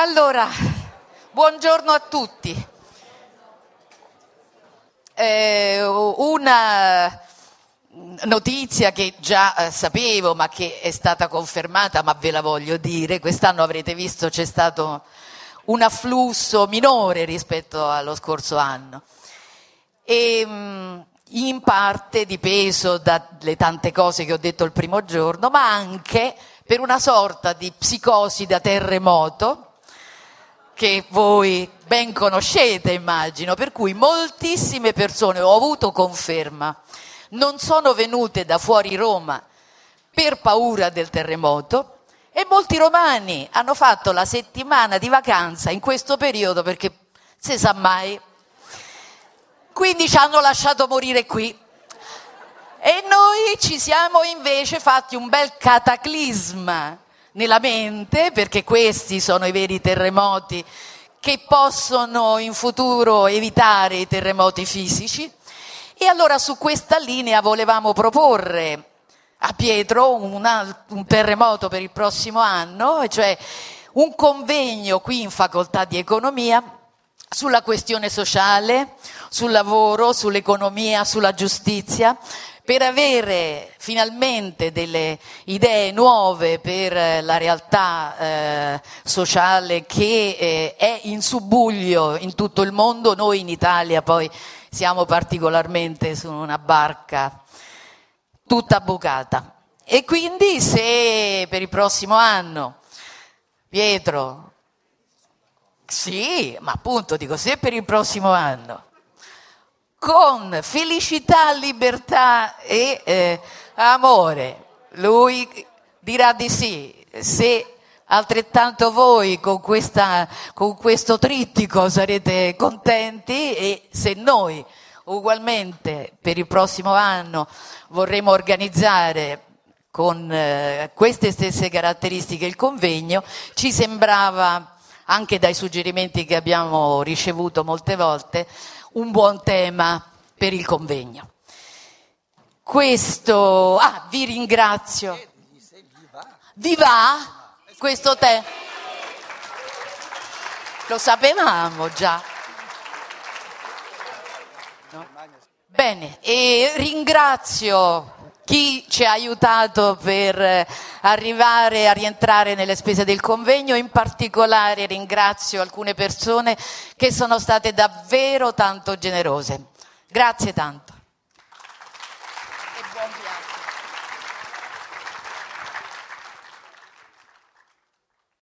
Allora, buongiorno a tutti. Eh, una notizia che già eh, sapevo ma che è stata confermata, ma ve la voglio dire, quest'anno avrete visto c'è stato un afflusso minore rispetto allo scorso anno. E, mh, in parte dipeso dalle tante cose che ho detto il primo giorno, ma anche per una sorta di psicosi da terremoto che voi ben conoscete, immagino, per cui moltissime persone, ho avuto conferma, non sono venute da fuori Roma per paura del terremoto e molti romani hanno fatto la settimana di vacanza in questo periodo perché se sa mai. Quindi ci hanno lasciato morire qui. E noi ci siamo invece fatti un bel cataclisma nella mente, perché questi sono i veri terremoti che possono in futuro evitare i terremoti fisici. E allora su questa linea volevamo proporre a Pietro un, un terremoto per il prossimo anno, cioè un convegno qui in facoltà di economia sulla questione sociale, sul lavoro, sull'economia, sulla giustizia, per avere finalmente delle idee nuove per la realtà eh, sociale che eh, è in subbuglio in tutto il mondo, noi in Italia poi siamo particolarmente su una barca tutta bucata. E quindi se per il prossimo anno, Pietro, sì, ma appunto dico, se per il prossimo anno con felicità, libertà e eh, amore. Lui dirà di sì, se altrettanto voi con, questa, con questo trittico sarete contenti e se noi ugualmente per il prossimo anno vorremmo organizzare con eh, queste stesse caratteristiche il convegno, ci sembrava, anche dai suggerimenti che abbiamo ricevuto molte volte, un buon tema per il convegno. Questo, ah, vi ringrazio. Vi va questo tema? Lo sapevamo già. No? Bene, e ringrazio chi ci ha aiutato per eh, arrivare a rientrare nelle spese del convegno, in particolare ringrazio alcune persone che sono state davvero tanto generose. Grazie tanto.